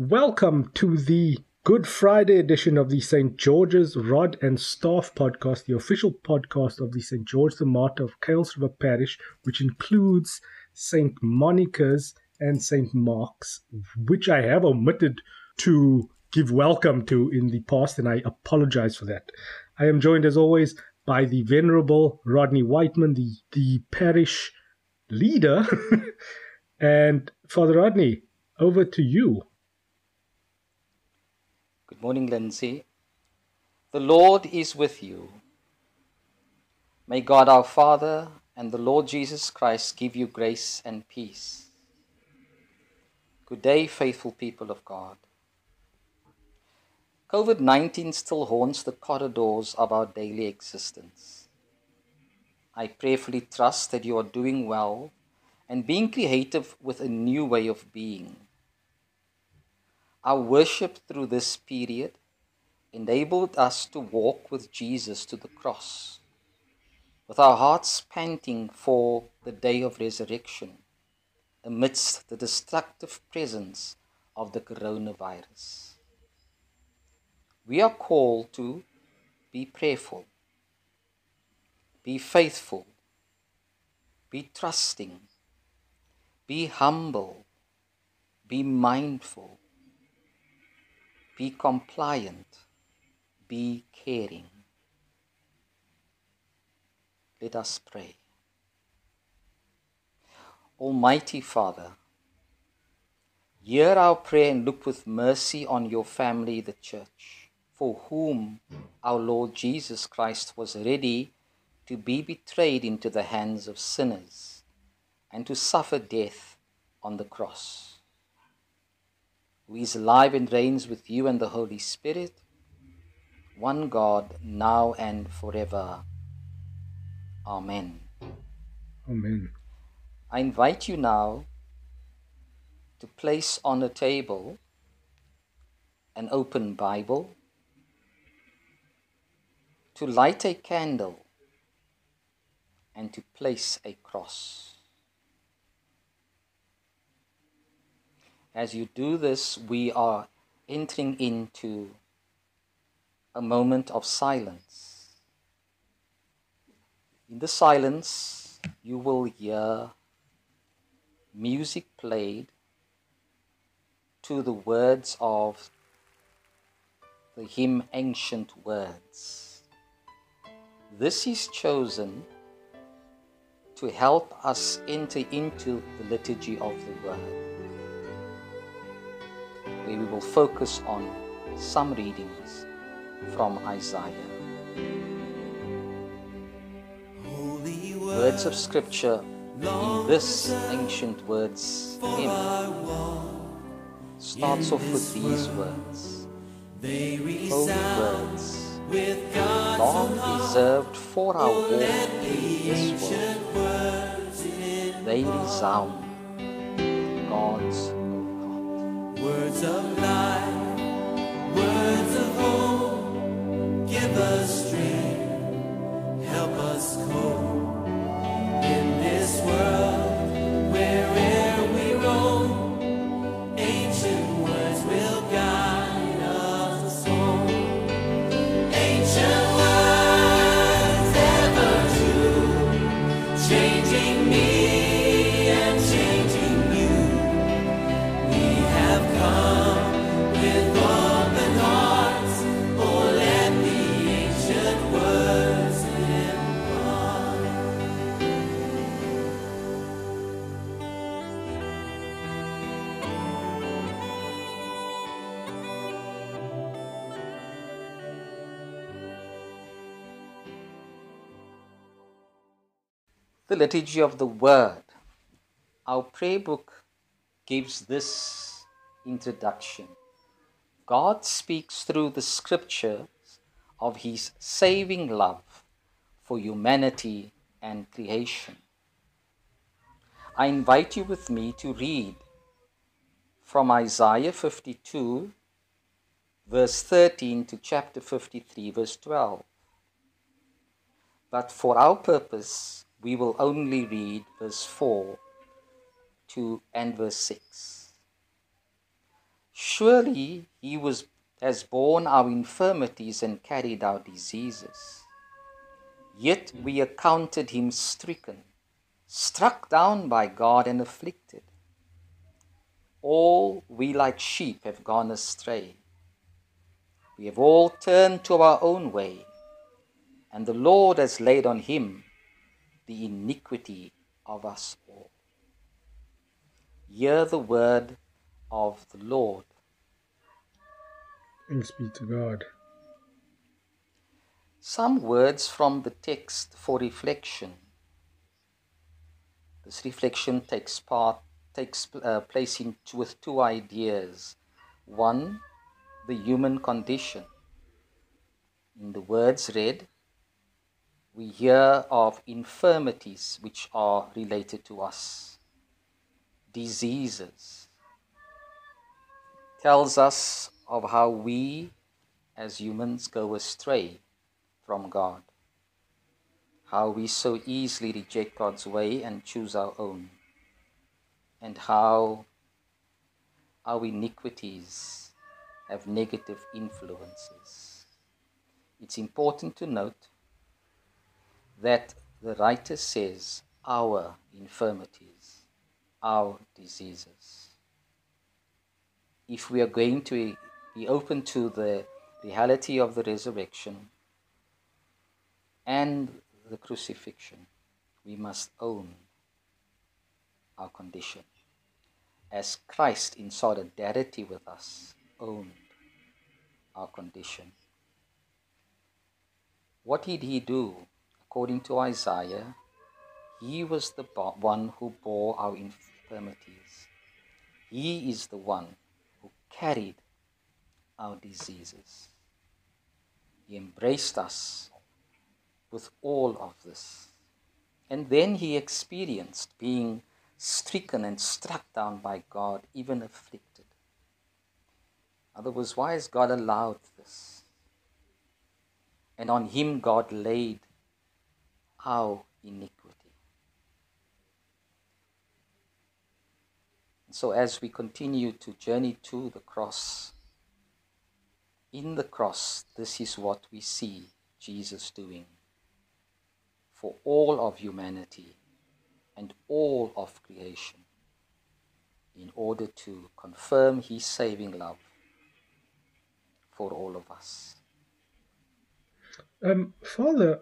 Welcome to the Good Friday edition of the St. George's Rod and Staff podcast, the official podcast of the St. George the Martyr of Kuils River Parish, which includes St. Monica's and St. Mark's, which I have omitted to give welcome to in the past, and I apologize for that. I am joined, as always, by the Venerable Rodney Whiteman, the, the parish leader. and Father Rodney, over to you. Good morning, Lindsay. The Lord is with you. May God our Father and the Lord Jesus Christ give you grace and peace. Good day, faithful people of God. COVID 19 still haunts the corridors of our daily existence. I prayerfully trust that you are doing well and being creative with a new way of being. Our worship through this period enabled us to walk with Jesus to the cross, with our hearts panting for the day of resurrection amidst the destructive presence of the coronavirus. We are called to be prayerful, be faithful, be trusting, be humble, be mindful, be compliant, be caring. Let us pray. Almighty Father, hear our prayer and look with mercy on your family, the church for whom our Lord Jesus Christ was ready to be betrayed into the hands of sinners and to suffer death on the cross, who is alive and reigns with you and the Holy Spirit, one God, now and forever. Amen. Amen. I invite you now to place on a table an open Bible to light a candle and to place a cross. As you do this, we are entering into a moment of silence. In the silence, you will hear music played to the words of the hymn Ancient Words. This is chosen to help us enter into the liturgy of the Word, where we will focus on some readings from Isaiah. Words of Scripture in this ancient words hymn starts off with these words. Holy words long deserved for our walk in this world. They resound God's God. Words of life, words of hope, Liturgy of the Word. Our prayer book gives this introduction. God speaks through the scriptures of his saving love for humanity and creation. I invite you with me to read from Isaiah 52, verse 13, to chapter 53, verse 12. But for our purpose, we will only read verse 4 to and verse 6. Surely he was has borne our infirmities and carried our diseases. Yet we accounted him stricken, struck down by God and afflicted. All we like sheep have gone astray. We have all turned to our own way, and the Lord has laid on him the iniquity of us all. Hear the word of the Lord. Thanks be to God. Some words from the text for reflection. This reflection takes part takes uh, place in, with two ideas. One, the human condition. In the words read, we hear of infirmities which are related to us, diseases. Tells us of how we as humans go astray from God, how we so easily reject God's way and choose our own, and how our iniquities have negative influences. It's important to note that the writer says our infirmities, our diseases. If we are going to be open to the reality of the resurrection and the crucifixion, we must own our condition. As Christ, in solidarity with us, owned our condition. What did he do? According to Isaiah, he was the one who bore our infirmities. He is the one who carried our diseases. He embraced us with all of this. And then he experienced being stricken and struck down by God, even afflicted. In other words, why has God allowed this? And on him God laid our iniquity. And so as we continue to journey to the cross, in the cross, this is what we see Jesus doing for all of humanity and all of creation in order to confirm his saving love for all of us. Um, Father,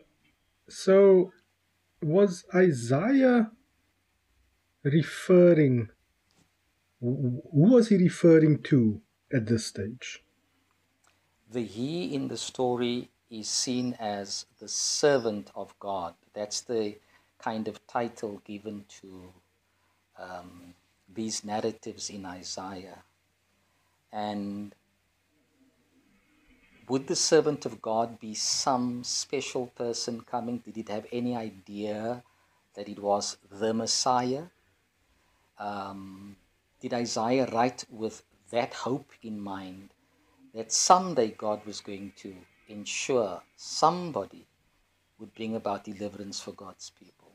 so was Isaiah referring, who was he referring to at this stage? The he in the story is seen as the servant of God. That's the kind of title given to um, these narratives in Isaiah. And would the servant of God be some special person coming? Did it have any idea that it was the Messiah? Um, did Isaiah write with that hope in mind that someday God was going to ensure somebody would bring about deliverance for God's people.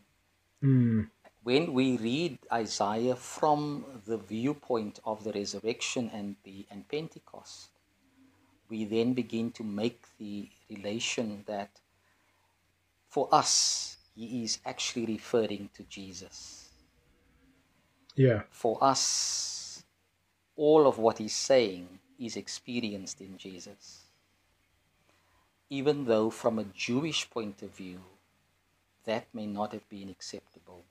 Mm. When we read Isaiah from the viewpoint of the resurrection and the and Pentecost, we then begin to make the relation that for us he is actually referring to Jesus. Yeah. For us, all of what he's saying is experienced in Jesus. Even though, from a Jewish point of view, that may not have been acceptable.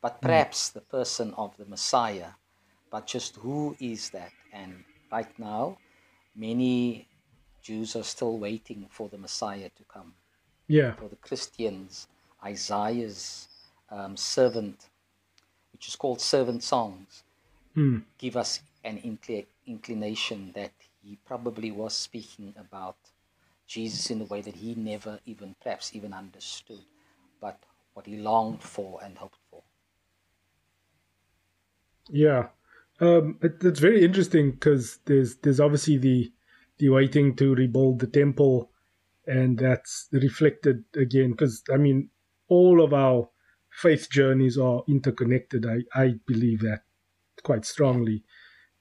But hmm. perhaps mm. the person of the Messiah, but just who is that? And right now, many Jews are still waiting for the Messiah to come. Yeah. For the Christians, Isaiah's um, servant, which is called Servant Songs, mm. give us an incl- inclination that he probably was speaking about Jesus in a way that he never even, perhaps even understood, but what he longed for and hoped for. Yeah, um, it, it's very interesting because there's there's obviously the the waiting to rebuild the temple, and that's reflected again because I mean all of our faith journeys are interconnected. I I believe that quite strongly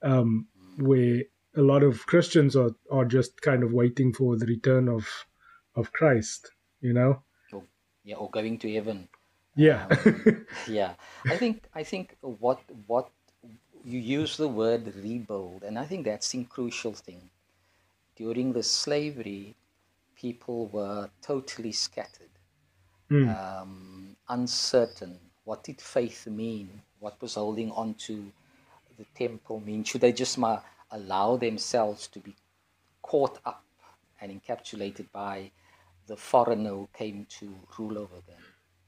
um, where a lot of Christians are, are just kind of waiting for the return of of Christ, you know? Or, yeah, or going to heaven. Yeah. Yeah, I think I think what what you use the word rebuild, and I think that's the crucial thing. During the slavery, people were totally scattered, um, uncertain. What did faith mean? What was holding on to the temple mean? Should they just ma- allow themselves to be caught up and encapsulated by the foreigner who came to rule over them?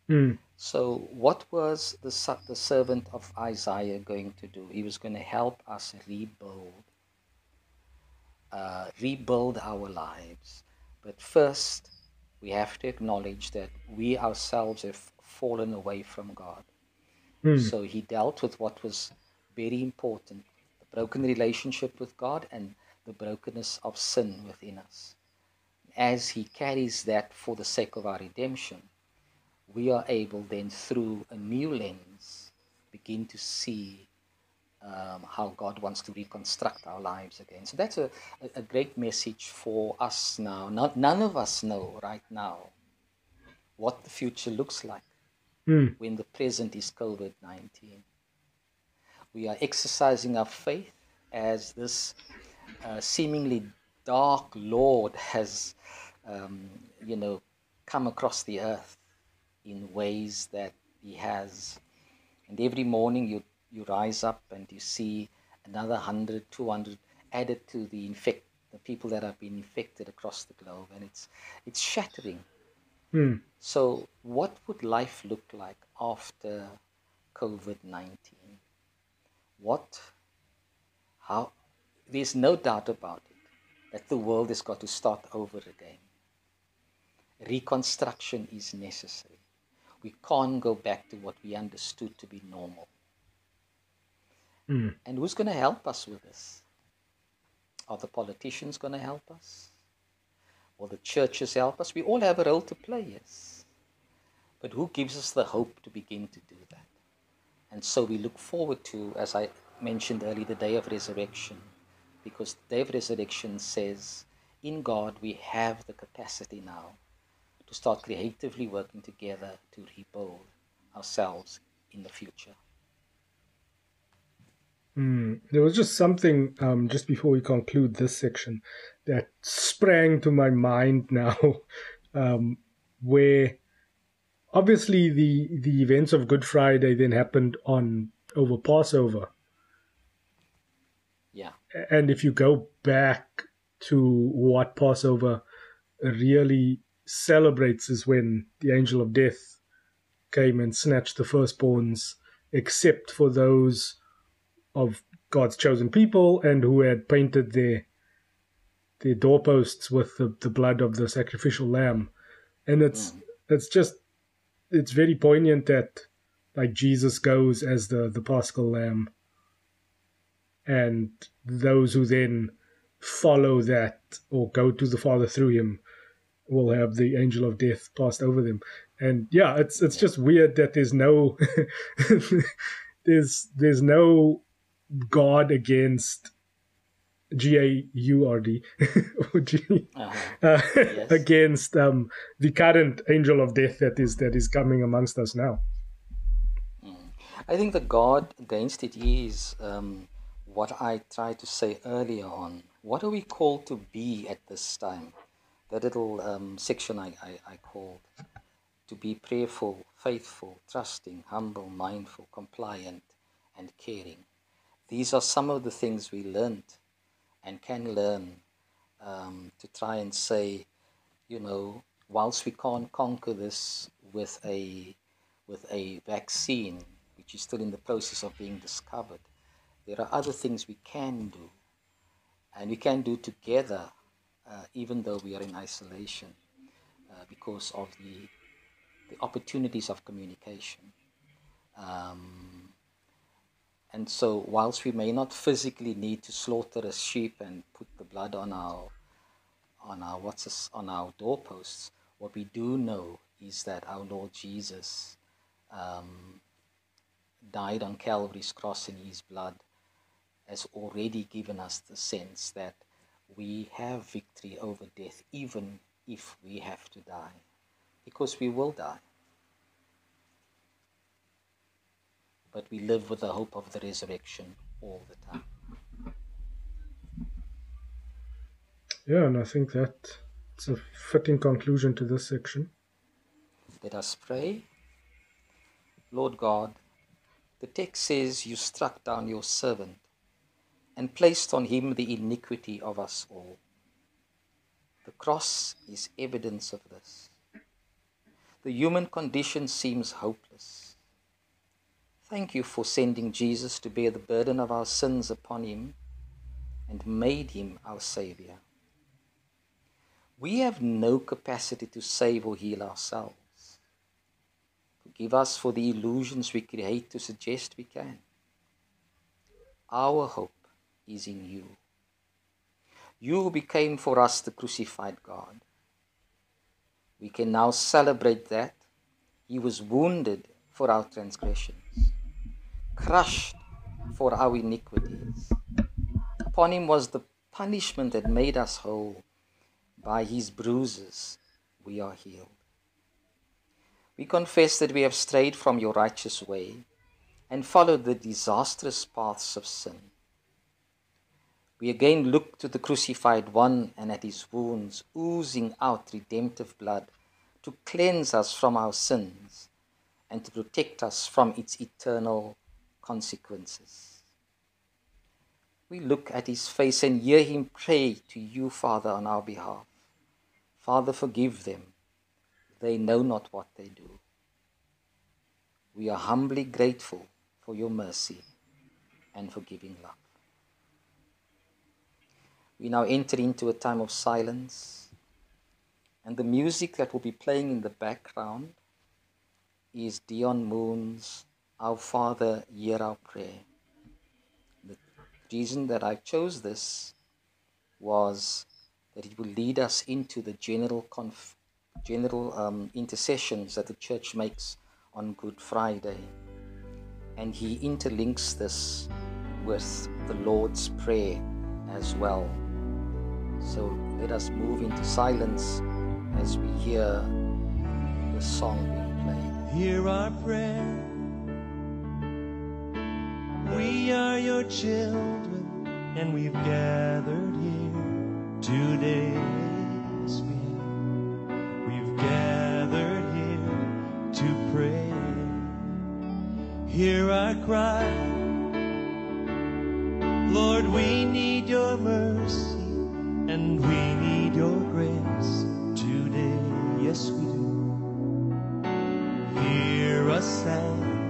Mm. So, what was the, the servant of Isaiah going to do? He was going to help us rebuild, uh, rebuild our lives. But first, we have to acknowledge that we ourselves have fallen away from God. So, he dealt with what was very important the broken relationship with God and the brokenness of sin within us. As he carries that for the sake of our redemption, we are able then through a new lens begin to see um, how God wants to reconstruct our lives again. So that's a, a, great message for us now. Not, none of us know right now what the future looks like Mm. when the present is COVID 19. We are exercising our faith as this uh, seemingly dark Lord has, um, you know, come across the earth in ways that He has. And every morning you, you rise up and you see another 100, 200 added to the infect, the people that have been infected across the globe. And it's, it's shattering. Mm. So, what would life look like after COVID 19? What, how, there's no doubt about it that the world has got to start over again. Reconstruction is necessary. We can't go back to what we understood to be normal. Mm. And who's going to help us with this? Are the politicians going to help us? Will the churches help us? We all have a role to play, yes. But who gives us the hope to begin to do that? And so we look forward to, as I mentioned earlier, the day of resurrection. Because the day of resurrection says, in God we have the capacity now to start creatively working together to rebuild ourselves in the future. Mm. There was just something um, just before we conclude this section that sprang to my mind now, um, where obviously the the events of Good Friday then happened on over Passover, Yeah. and if you go back to what Passover really celebrates is when the angel of death came and snatched the firstborns, except for those of God's chosen people and who had painted their their doorposts with the, the blood of the sacrificial lamb. And it's mm. it's just it's very poignant that like Jesus goes as the, the paschal lamb and those who then follow that or go to the Father through him will have the angel of death passed over them. And yeah, it's it's just weird that there's no there's there's no God against G A U R D Uh-huh. uh, against um, the current angel of death that is that is coming amongst us now. I think the God against it is um, what I tried to say earlier on. What are we called to be at this time? The little um, section I, I, I called to be prayerful, faithful, trusting, humble, mindful, compliant, and caring. These are some of the things we learned and can learn um, to try and say, you know, whilst we can't conquer this with a with a vaccine, which is still in the process of being discovered, there are other things we can do, and we can do together, uh, even though we are in isolation, uh, because of the the opportunities of communication. Um, and so, whilst we may not physically need to slaughter a sheep and put the blood on our on our what's this, on our doorposts, what we do know is that our Lord Jesus um, died on Calvary's cross in His blood has already given us the sense that we have victory over death, even if we have to die, because we will die. But we live with the hope of the resurrection all the time. Yeah, and I think that it's a fitting conclusion to this section. Let us pray. Lord God, the text says you struck down your servant and placed on him the iniquity of us all. The cross is evidence of this. The human condition seems hopeless. Thank you for sending Jesus to bear the burden of our sins upon him and made him our Savior. We have no capacity to save or heal ourselves. Forgive us for the illusions we create to suggest we can. Our hope is in you. You became for us the crucified God. We can now celebrate that He was wounded for our transgressions, crushed for our iniquities. Upon Him was the punishment that made us whole by his bruises we are healed. We confess that we have strayed from your righteous way and followed the disastrous paths of sin. We again look to the crucified one and at his wounds, oozing out redemptive blood to cleanse us from our sins and to protect us from its eternal consequences. We look at his face and hear him pray to you, Father, on our behalf. Father, forgive them. They know not what they do. We are humbly grateful for your mercy and forgiving love. We now enter into a time of silence, and the music that will be playing in the background is Don Moen's Our Father, Hear Our Prayer. The reason that I chose this was that it will lead us into the general conf- general um, intercessions that the church makes on Good Friday. And he interlinks this with the Lord's Prayer as well. So let us move into silence as we hear the song being played. Hear our prayer. We are your children, and we've gathered here today. We've gathered here to pray. Hear our cry. Lord, we need your mercy and we need your grace today. Yes, we do. Hear us as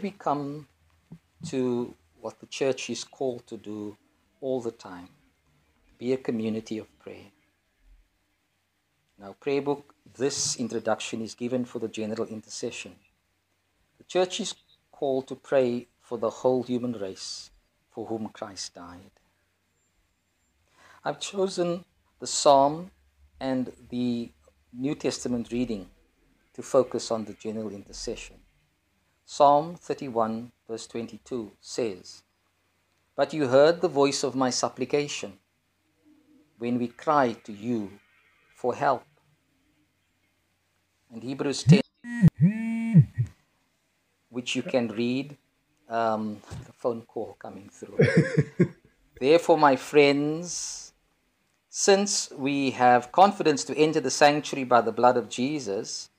Then we come to what the church is called to do all the time be a community of prayer. Now, prayer book, this introduction is given for the general intercession. The church is called to pray for the whole human race for whom Christ died. I've chosen the psalm and the New Testament reading to focus on the general intercession. Psalm 31, verse 22 says, But you heard the voice of my supplication when we cried to you for help. And Hebrews 10, which you can read, um, the phone call coming through. Therefore, my friends, since we have confidence to enter the sanctuary by the blood of Jesus,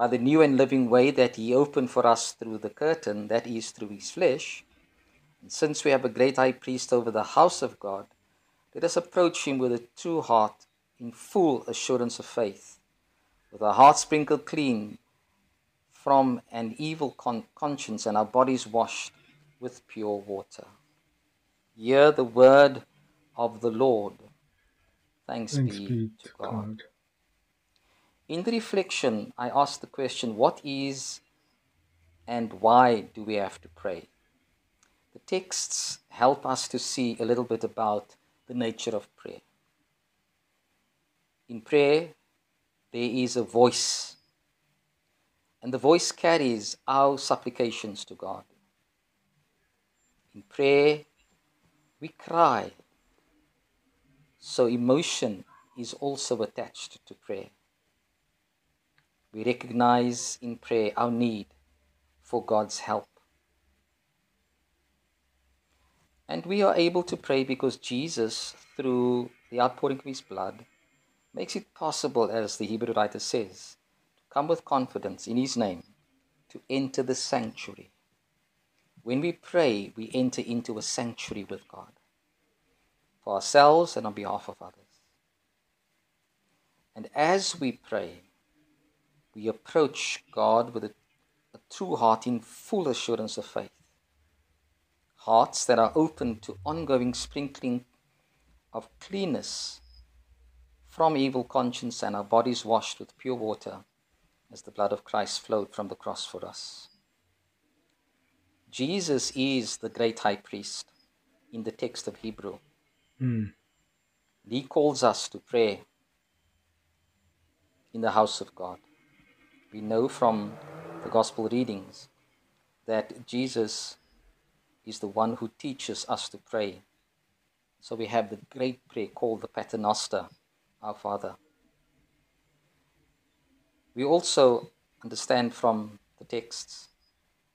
by the new and living way that he opened for us through the curtain, that is, through his flesh, and since we have a great high priest over the house of God, let us approach him with a true heart in full assurance of faith, with our hearts sprinkled clean from an evil con- conscience and our bodies washed with pure water. Hear the word of the Lord. Thanks, Thanks be, be to God. God. In the reflection, I asked the question what is and why do we have to pray? The texts help us to see a little bit about the nature of prayer. In prayer, there is a voice, and the voice carries our supplications to God. In prayer, we cry, so emotion is also attached to prayer. We recognize in prayer our need for God's help. And we are able to pray because Jesus, through the outpouring of his blood, makes it possible, as the Hebrew writer says, to come with confidence in his name to enter the sanctuary. When we pray, we enter into a sanctuary with God for ourselves and on behalf of others. And as we pray, we approach God with a, a true heart in full assurance of faith. Hearts that are open to ongoing sprinkling of cleanness from evil conscience and our bodies washed with pure water as the blood of Christ flowed from the cross for us. Jesus is the great high priest in the text of Hebrew. Mm. He calls us to pray in the house of God. We know from the gospel readings that Jesus is the one who teaches us to pray. So we have the great prayer called the Paternoster, our Father. We also understand from the texts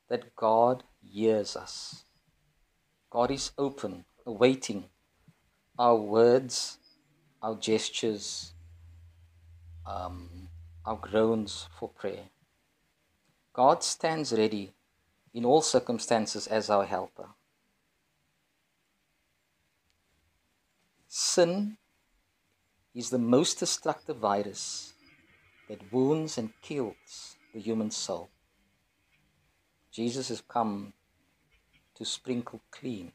that God hears us. God is open, awaiting our words, our gestures, um, our groans for prayer. God stands ready in all circumstances as our helper. Sin is the most destructive virus that wounds and kills the human soul. Jesus has come to sprinkle clean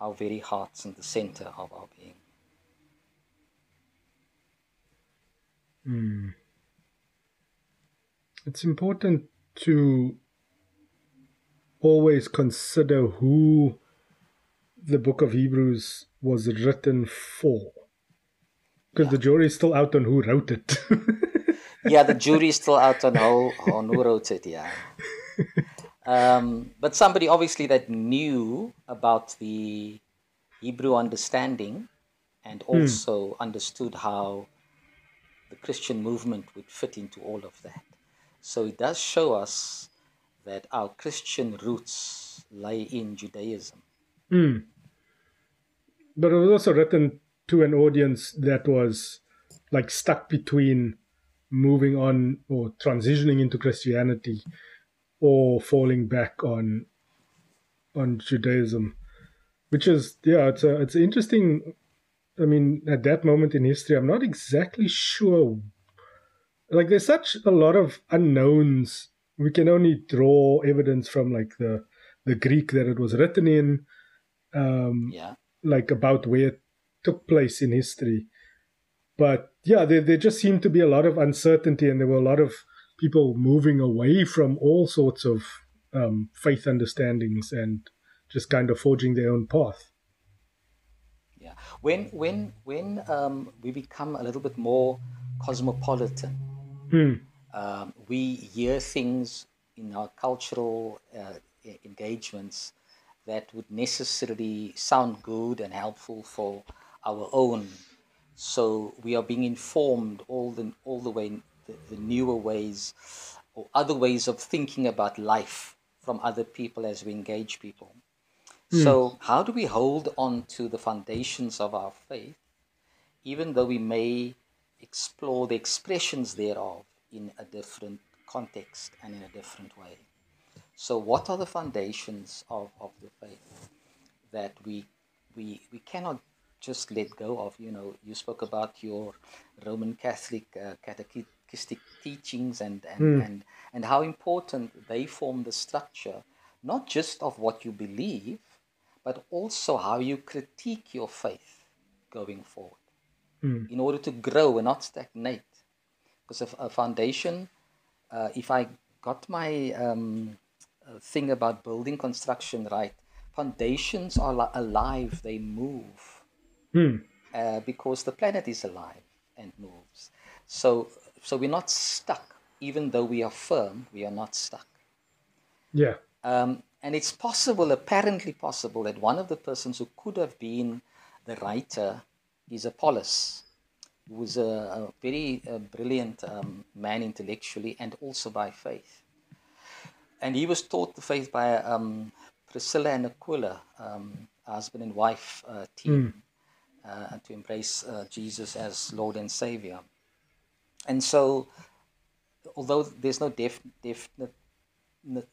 our very hearts in the center of our being. Mm. It's important to always consider who the book of Hebrews was written for. Because Yeah. the jury is still out on who wrote it. yeah, the jury's still out on how on who wrote it. Yeah, um, but somebody obviously that knew about the Hebrew understanding and also understood how the Christian movement would fit into all of that. So it does show us that our Christian roots lie in Judaism. Mm. But it was also written to an audience that was like stuck between moving on or transitioning into Christianity or falling back on on Judaism. Which is yeah, it's a it's interesting I mean, at that moment in history, I'm not exactly sure like there's such a lot of unknowns. We can only draw evidence from like the the Greek that it was written in. Um Yeah. like about where it took place in history. But yeah, there, there just seemed to be a lot of uncertainty, and there were a lot of people moving away from all sorts of um, faith understandings and just kind of forging their own path. Yeah. When when when um, we become a little bit more cosmopolitan, Hmm. um, we hear things in our cultural uh, engagements that would necessarily sound good and helpful for our own. So we are being informed all the all the way the, the newer ways or other ways of thinking about life from other people as we engage people. So how do we hold on to the foundations of our faith, even though we may explore the expressions thereof in a different context and in a different way? So, what are the foundations of, of the faith that we, we, we cannot just let go of? You know, you spoke about your Roman Catholic uh, catechistic teachings and, and, and, and how important they form the structure, not just of what you believe, but also how you critique your faith going forward Mm. in order to grow and not stagnate. Because a, a foundation, uh, if I got my um, uh, thing about building construction right, foundations are li- alive, they move Hmm. uh, because the planet is alive and moves. So, so we're not stuck. Even though we are firm, we are not stuck. Yeah. Um, and it's possible, apparently possible, that one of the persons who could have been the writer is Apollos, who was a, a very uh, brilliant um, man intellectually and also by faith. And he was taught the faith by um, Priscilla and Aquila, um, husband and wife uh, team, uh, to embrace uh, Jesus as Lord and Savior. And so, although there's no def- definite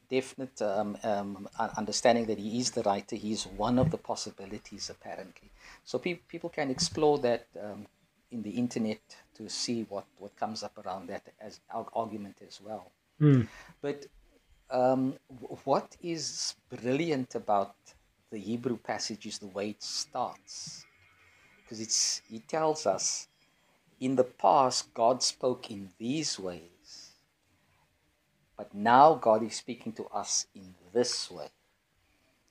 definite um, um, understanding that he is the writer. He is one of the possibilities, apparently. So pe- people can explore that um, in the internet to see what, what comes up around that as ar- argument as well. Hmm. But um, w- what is brilliant about the Hebrew passage is the way it starts, because it's it tells us in the past God spoke in these ways, but now God is speaking to us in this way.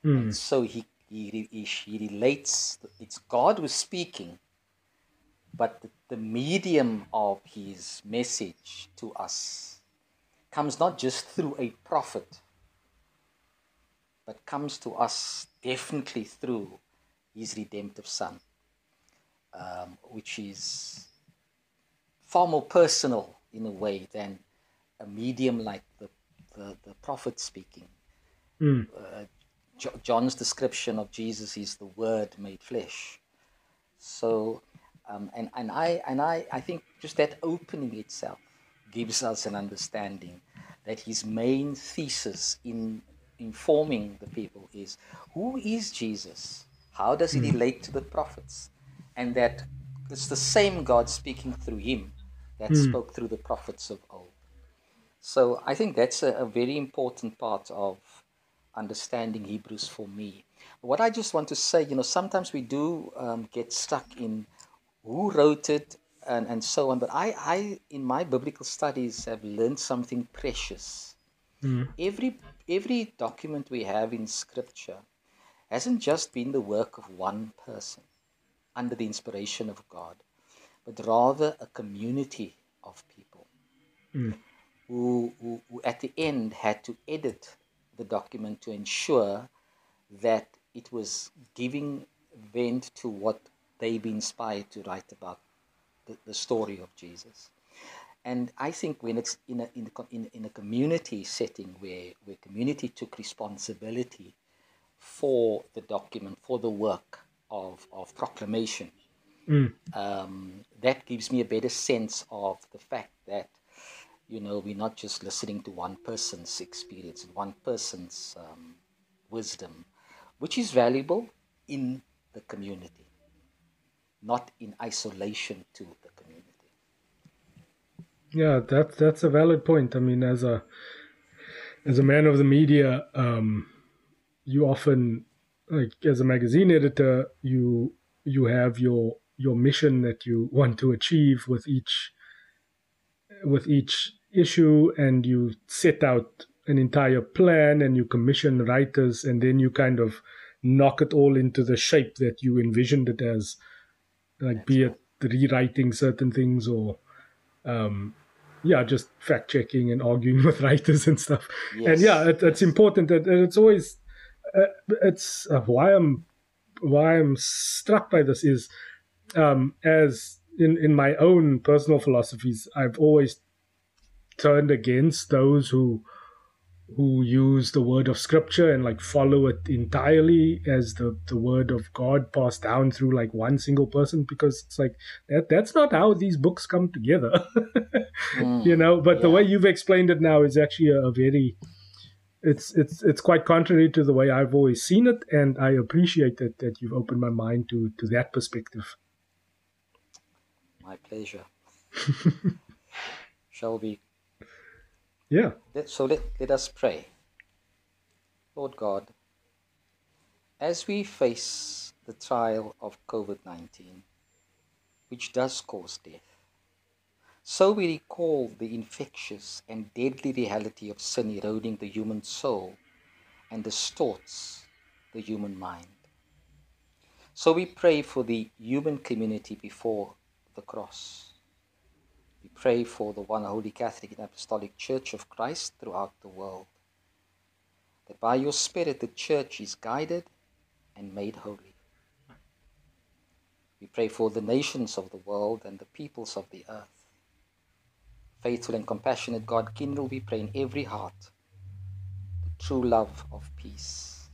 Hmm. And so he he, he, he relates. It's God who's speaking, but the, the medium of his message to us comes not just through a prophet, but comes to us definitely through his redemptive son, um, which is far more personal in a way than a medium like the, the, the prophet speaking. Hmm. Uh, Jo- John's description of Jesus is the Word made flesh. So, um, and, and, I, and I, I think just that opening itself gives us an understanding that his main thesis in informing the people is who is Jesus? How does he relate to the prophets? And that it's the same God speaking through him that spoke through the prophets of old. So I think that's a, a very important part of understanding Hebrews for me. What I just want to say, you know, sometimes we do um, get stuck in who wrote it and, and so on, but I, I, in my biblical studies, have learned something precious. Every, every document we have in Scripture hasn't just been the work of one person under the inspiration of God, but rather a community of people who, who, who at the end had to edit the document to ensure that it was giving vent to what they've been inspired to write about the, the story of Jesus. And I think when it's in a, in a, in, in a community setting where, where community took responsibility for the document, for the work of, of proclamation, um, that gives me a better sense of the fact that you know we're not just listening to one person's experience and one person's um, wisdom which is valuable in the community not in isolation to the community Yeah, that's that's a valid point. I mean, as a as a man of the media, um, you often like as a magazine editor, you you have your your mission that you want to achieve with each with each issue, and you set out an entire plan, and you commission writers, and then you kind of knock it all into the shape that you envisioned it as, like be it rewriting certain things or um, yeah, just fact checking and arguing with writers and stuff. And yeah, it, it's important that it's always uh, it's uh, why I'm why I'm struck by this is um, as in in my own personal philosophies, I've always turned against those who who use the word of scripture and like follow it entirely as the the word of god passed down through like one single person because it's like that that's not how these books come together. You hmm. know but the way you've explained it now is actually a, a very it's it's it's quite contrary to the way I've always seen it, and I appreciate that that you've opened my mind to to that perspective. my pleasure. Shall we Yeah. so let, let us pray lord god As we face the trial of COVID 19, which does cause death, so we recall the infectious and deadly reality of sin eroding the human soul and distorts the human mind. So we pray for the human community before the cross. We pray for the one holy Catholic and Apostolic Church of Christ throughout the world. That by your Spirit the church is guided and made holy. We pray for the nations of the world and the peoples of the earth. Faithful and compassionate God, kindle, we pray in every heart the true love of peace.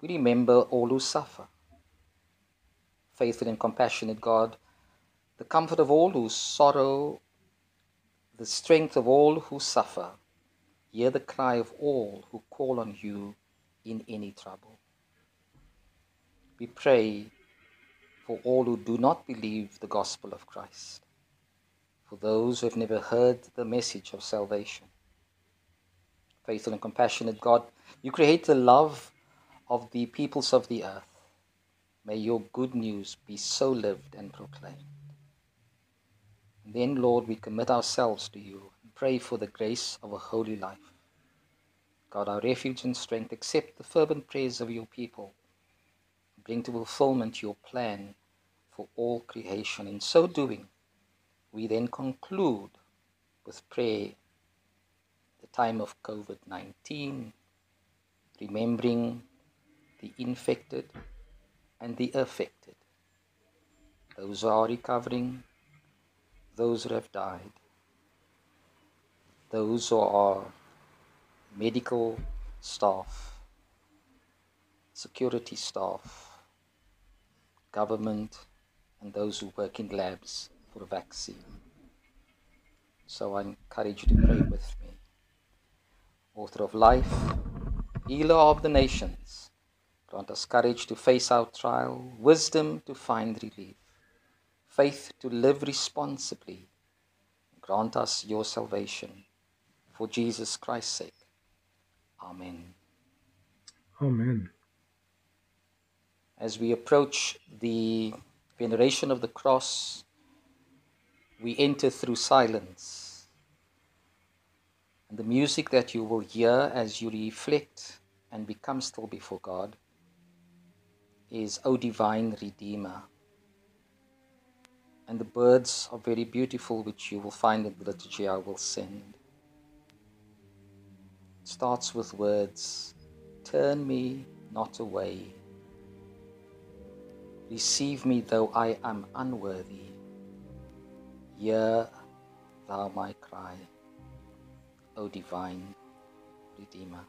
We remember all who suffer. Faithful and compassionate God, the comfort of all who sorrow, the strength of all who suffer. Hear the cry of all who call on you in any trouble. We pray for all who do not believe the gospel of Christ, for those who have never heard the message of salvation. Faithful and compassionate God, you create the love of the peoples of the earth. May your good news be so lived and proclaimed. Then, Lord, we commit ourselves to you and pray for the grace of a holy life. God, our refuge and strength, accept the fervent prayers of your people. Bring to fulfillment your plan for all creation. In so doing, we then conclude with prayer the time of COVID 19, remembering the infected and the affected, those who are recovering, those who have died, those who are medical staff, security staff, government, and those who work in labs for a vaccine. So I encourage you to pray with me. Author of life, healer of the nations, grant us courage to face our trial, wisdom to find relief, faith to live responsibly. Grant us your salvation for Jesus Christ's sake. Amen. Amen. As we approach the veneration of the cross, we enter through silence. And the music that you will hear as you reflect and become still before God is O Divine Redeemer. And the birds are very beautiful, which you will find in the liturgy I will send. It starts with words Turn me not away. Receive me though I am unworthy. Hear thou my cry, O divine Redeemer.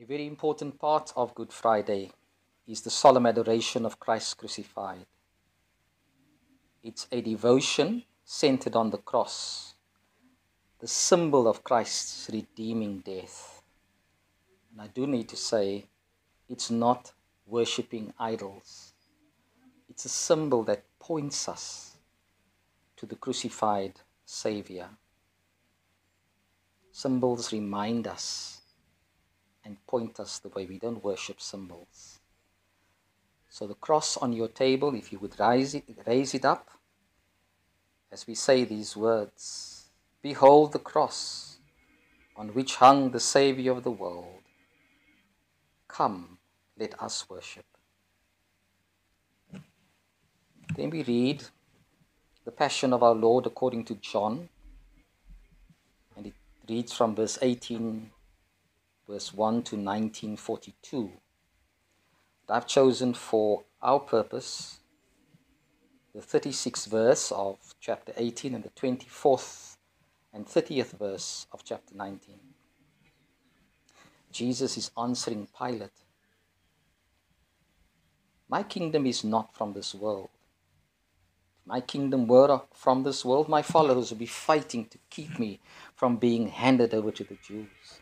A very important part of Good Friday is the solemn adoration of Christ crucified. It's a devotion centered on the cross, the symbol of Christ's redeeming death. And I do need to say, it's not worshipping idols, it's a symbol that points us to the crucified Savior. Symbols remind us and point us the way we don't worship symbols. So the cross on your table, if you would raise it, raise it up, as we say these words, Behold the cross on which hung the Saviour of the world. Come, let us worship. Then we read the Passion of our Lord according to John, and it reads from verse 18, verse 1 to 1942. I've chosen for our purpose the 36th verse of chapter 18 and the 24th and 30th verse of chapter 19. Jesus is answering Pilate My kingdom is not from this world. If my kingdom were from this world, my followers would be fighting to keep me from being handed over to the Jews.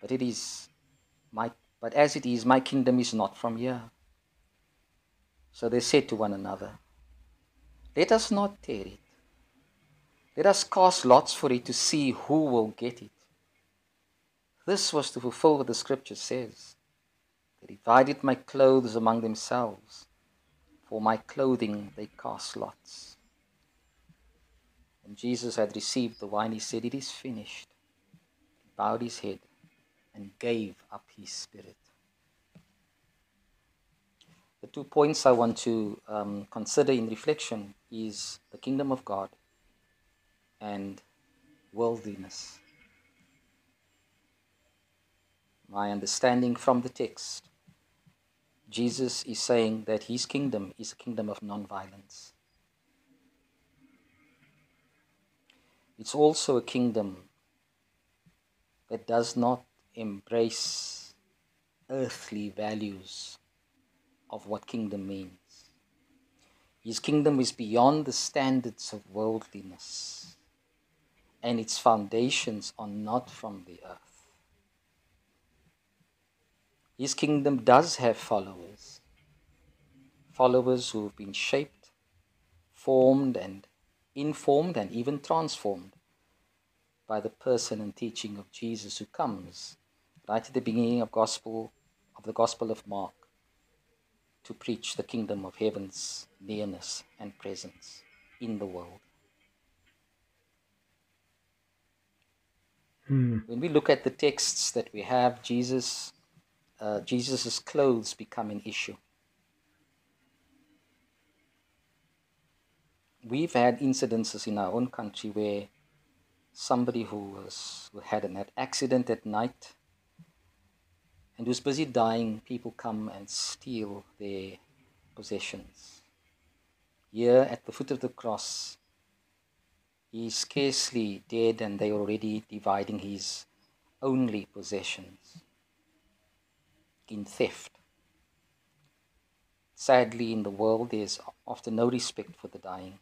But it is my but as it is, my kingdom is not from here. So they said to one another, Let us not tear it. Let us cast lots for it to see who will get it. This was to fulfill what the scripture says. They divided my clothes among themselves. For my clothing they cast lots. When Jesus had received the wine, he said, It is finished. He bowed his head and gave up his spirit. The two points I want to um, consider in reflection is the kingdom of God and worldliness. My understanding from the text, Jesus is saying that his kingdom is a kingdom of non-violence. It's also a kingdom that does not embrace earthly values of what kingdom means. His kingdom is beyond the standards of worldliness, and its foundations are not from the earth. His kingdom does have followers, followers who have been shaped, formed, and informed, and even transformed by the person and teaching of Jesus who comes right at the beginning of gospel of the gospel of Mark to preach the kingdom of heaven's nearness and presence in the world. Hmm. When we look at the texts that we have, Jesus, uh, Jesus's clothes become an issue. We've had incidences in our own country where somebody who was who had an accident at night and who's busy dying, people come and steal their possessions. Here at the foot of the cross, he's scarcely dead and they're already dividing his only possessions in theft. Sadly, in the world, there's often no respect for the dying,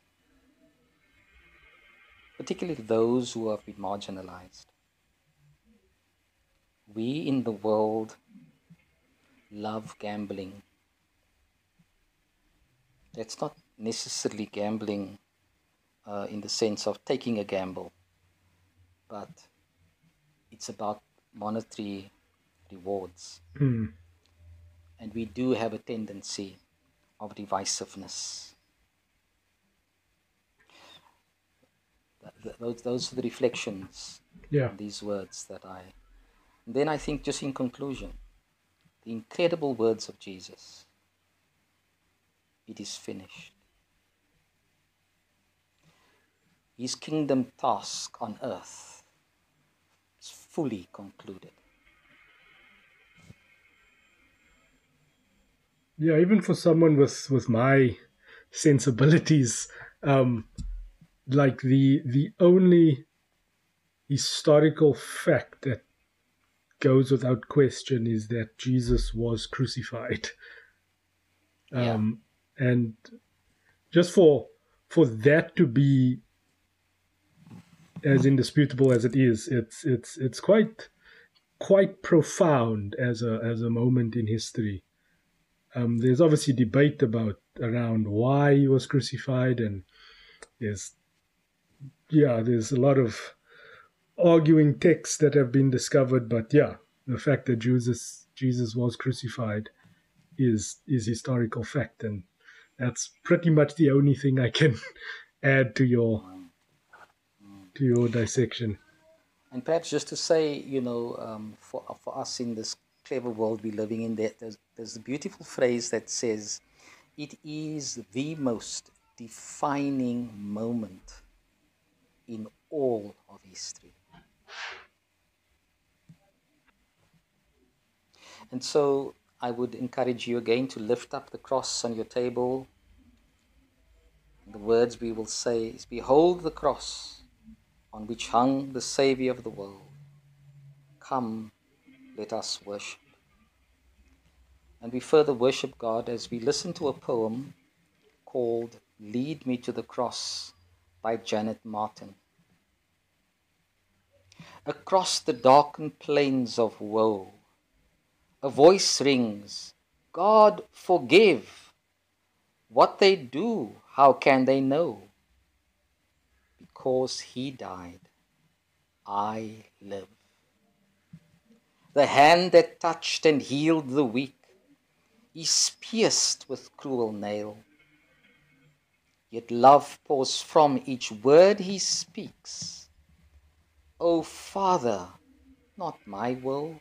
particularly those who have been marginalized. We in the world love gambling. That's not necessarily gambling uh, in the sense of taking a gamble, but it's about monetary rewards. Hmm. And we do have a tendency of divisiveness. Th- th- Those, those are the reflections Yeah. these words that I. Then I think, just in conclusion, the incredible words of Jesus it is finished. His kingdom task on earth is fully concluded. Yeah, even for someone with with my sensibilities, um, like the the only historical fact that goes without question is that Jesus was crucified. Yeah. Um, and just for for that to be as indisputable as it is, it's it's it's quite quite profound as a as a moment in history. Um, there's obviously debate about around why he was crucified, and there's yeah, there's a lot of arguing texts that have been discovered, but yeah, the fact that Jesus Jesus was crucified is is historical fact, and that's pretty much the only thing I can add to your to your dissection. And perhaps just to say, you know, um, for, for us in this clever world we're living in, there, there's, there's a beautiful phrase that says, it is the most defining moment in all of history. And so I would encourage you again to lift up the cross on your table. The words we will say is Behold the cross on which hung the Saviour of the world. Come, let us worship. And we further worship God as we listen to a poem called Lead Me to the Cross by Janet Martin. Across the darkened plains of woe, a voice rings, God forgive. What they do, how can they know? Because he died, I live. The hand that touched and healed the weak is pierced with cruel nail. Yet love pours from each word he speaks. O Father, not my will.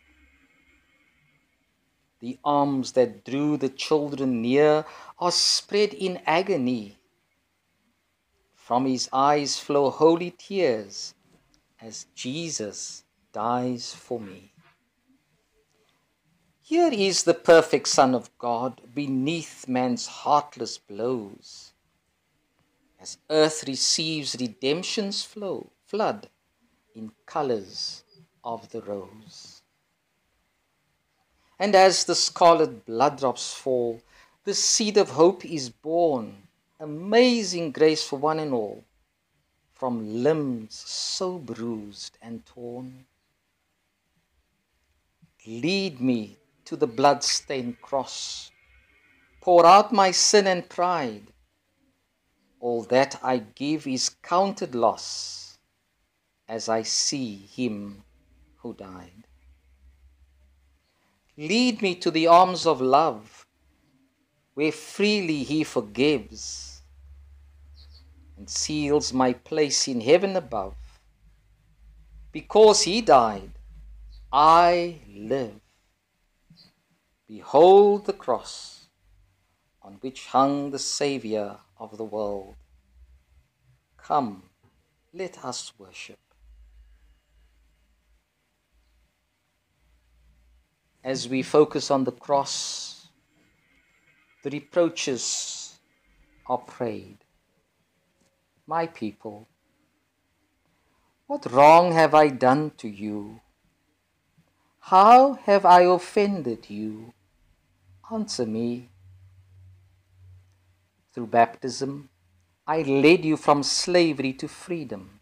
The arms that drew the children near are spread in agony. From his eyes flow holy tears as Jesus dies for me. Here is the perfect Son of God beneath man's heartless blows. As earth receives redemption's flow, flood in colors of the rose. And as the scarlet blood drops fall, the seed of hope is born, amazing grace for one and all, from limbs so bruised and torn. Lead me to the blood-stained cross, pour out my sin and pride. All that I give is counted loss as I see him who died. Lead me to the arms of love, where freely He forgives and seals my place in heaven above. Because He died, I live. Behold the cross on which hung the Saviour of the world. Come, let us worship. As we focus on the cross, the reproaches are prayed. My people, what wrong have I done to you? How have I offended you? Answer me. Through baptism, I led you from slavery to freedom,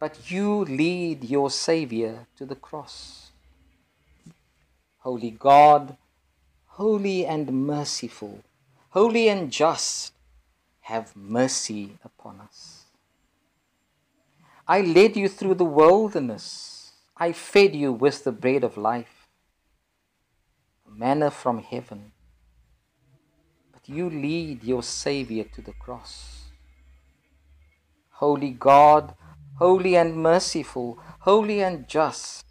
but you lead your Saviour to the cross. Holy God, holy and merciful, holy and just, have mercy upon us. I led you through the wilderness. I fed you with the bread of life, manna from heaven. But you lead your Saviour to the cross. Holy God, holy and merciful, holy and just,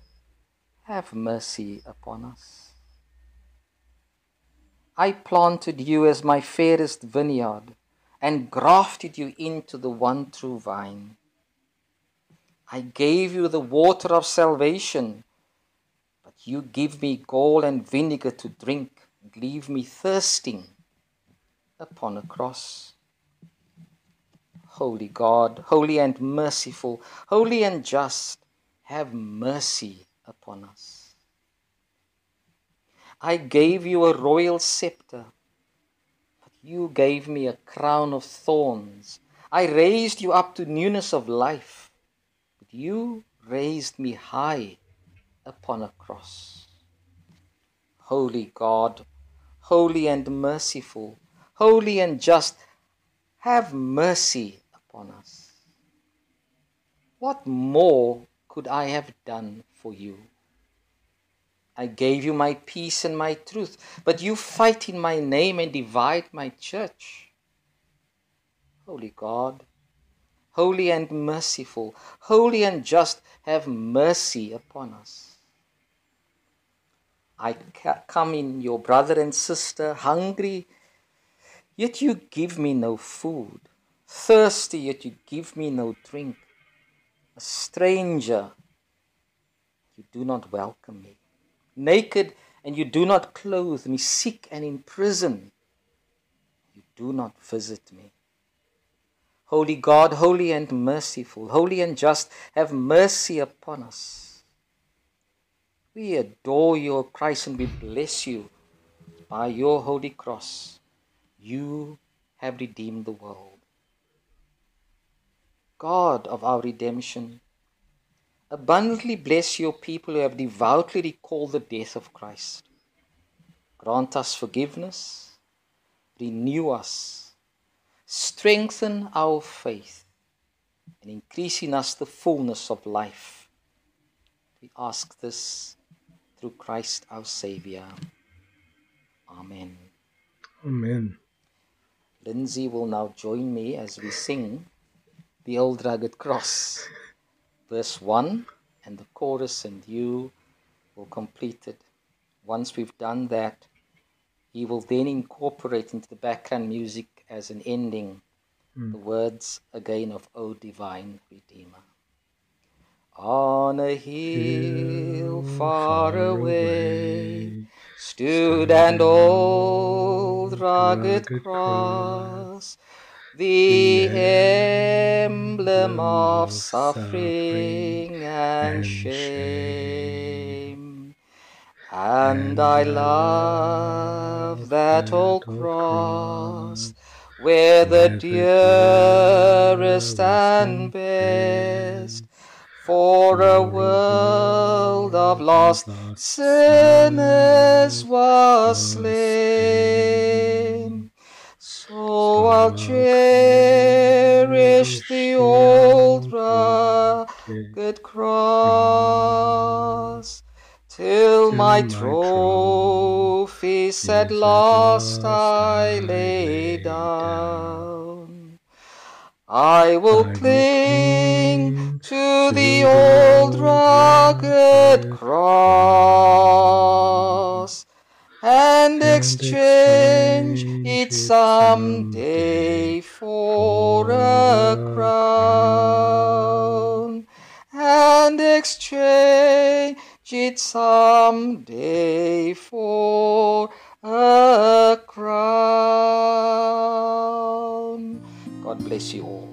have mercy upon us. I planted you as my fairest vineyard and grafted you into the one true vine. I gave you the water of salvation, but you give me gall and vinegar to drink and leave me thirsting upon a cross. Holy God, holy and merciful, holy and just, have mercy upon us. I gave you a royal scepter, but you gave me a crown of thorns. I raised you up to newness of life, but you raised me high upon a cross. Holy God, holy and merciful, holy and just, have mercy upon us. What more could I have done for you? I gave you my peace and my truth, but you fight in my name and divide my church. Holy God, holy and merciful, holy and just, have mercy upon us. I come in your brother and sister hungry, yet you give me no food, thirsty, yet you give me no drink, a stranger, you do not welcome me, naked, and you do not clothe me, sick and in prison, you do not visit me. Holy God, holy and merciful, holy and just, have mercy upon us. We adore you, Christ, and we bless you. By your holy cross, you have redeemed the world. God of our redemption, abundantly bless your people who have devoutly recalled the death of Christ. Grant us forgiveness, renew us strengthen our faith, and increase in us the fullness of life. We ask this through Christ our Savior. Amen. Amen. Lindsay will now join me as we sing the old rugged cross, verse 1 and the chorus, and you will complete it. Once we've done that, he will then incorporate into the background music as an ending mm. the words again of O Divine Redeemer. On a hill far away stood an old rugged cross, the emblem of suffering and shame. And I love that old cross where the dearest and best for a world of lost sinners was slain. So I'll cherish the old rugged cross till my trophies at last I lay down. I will cling to the old rugged cross and exchange it someday for a crown and exchange it someday for a crown. God bless you all.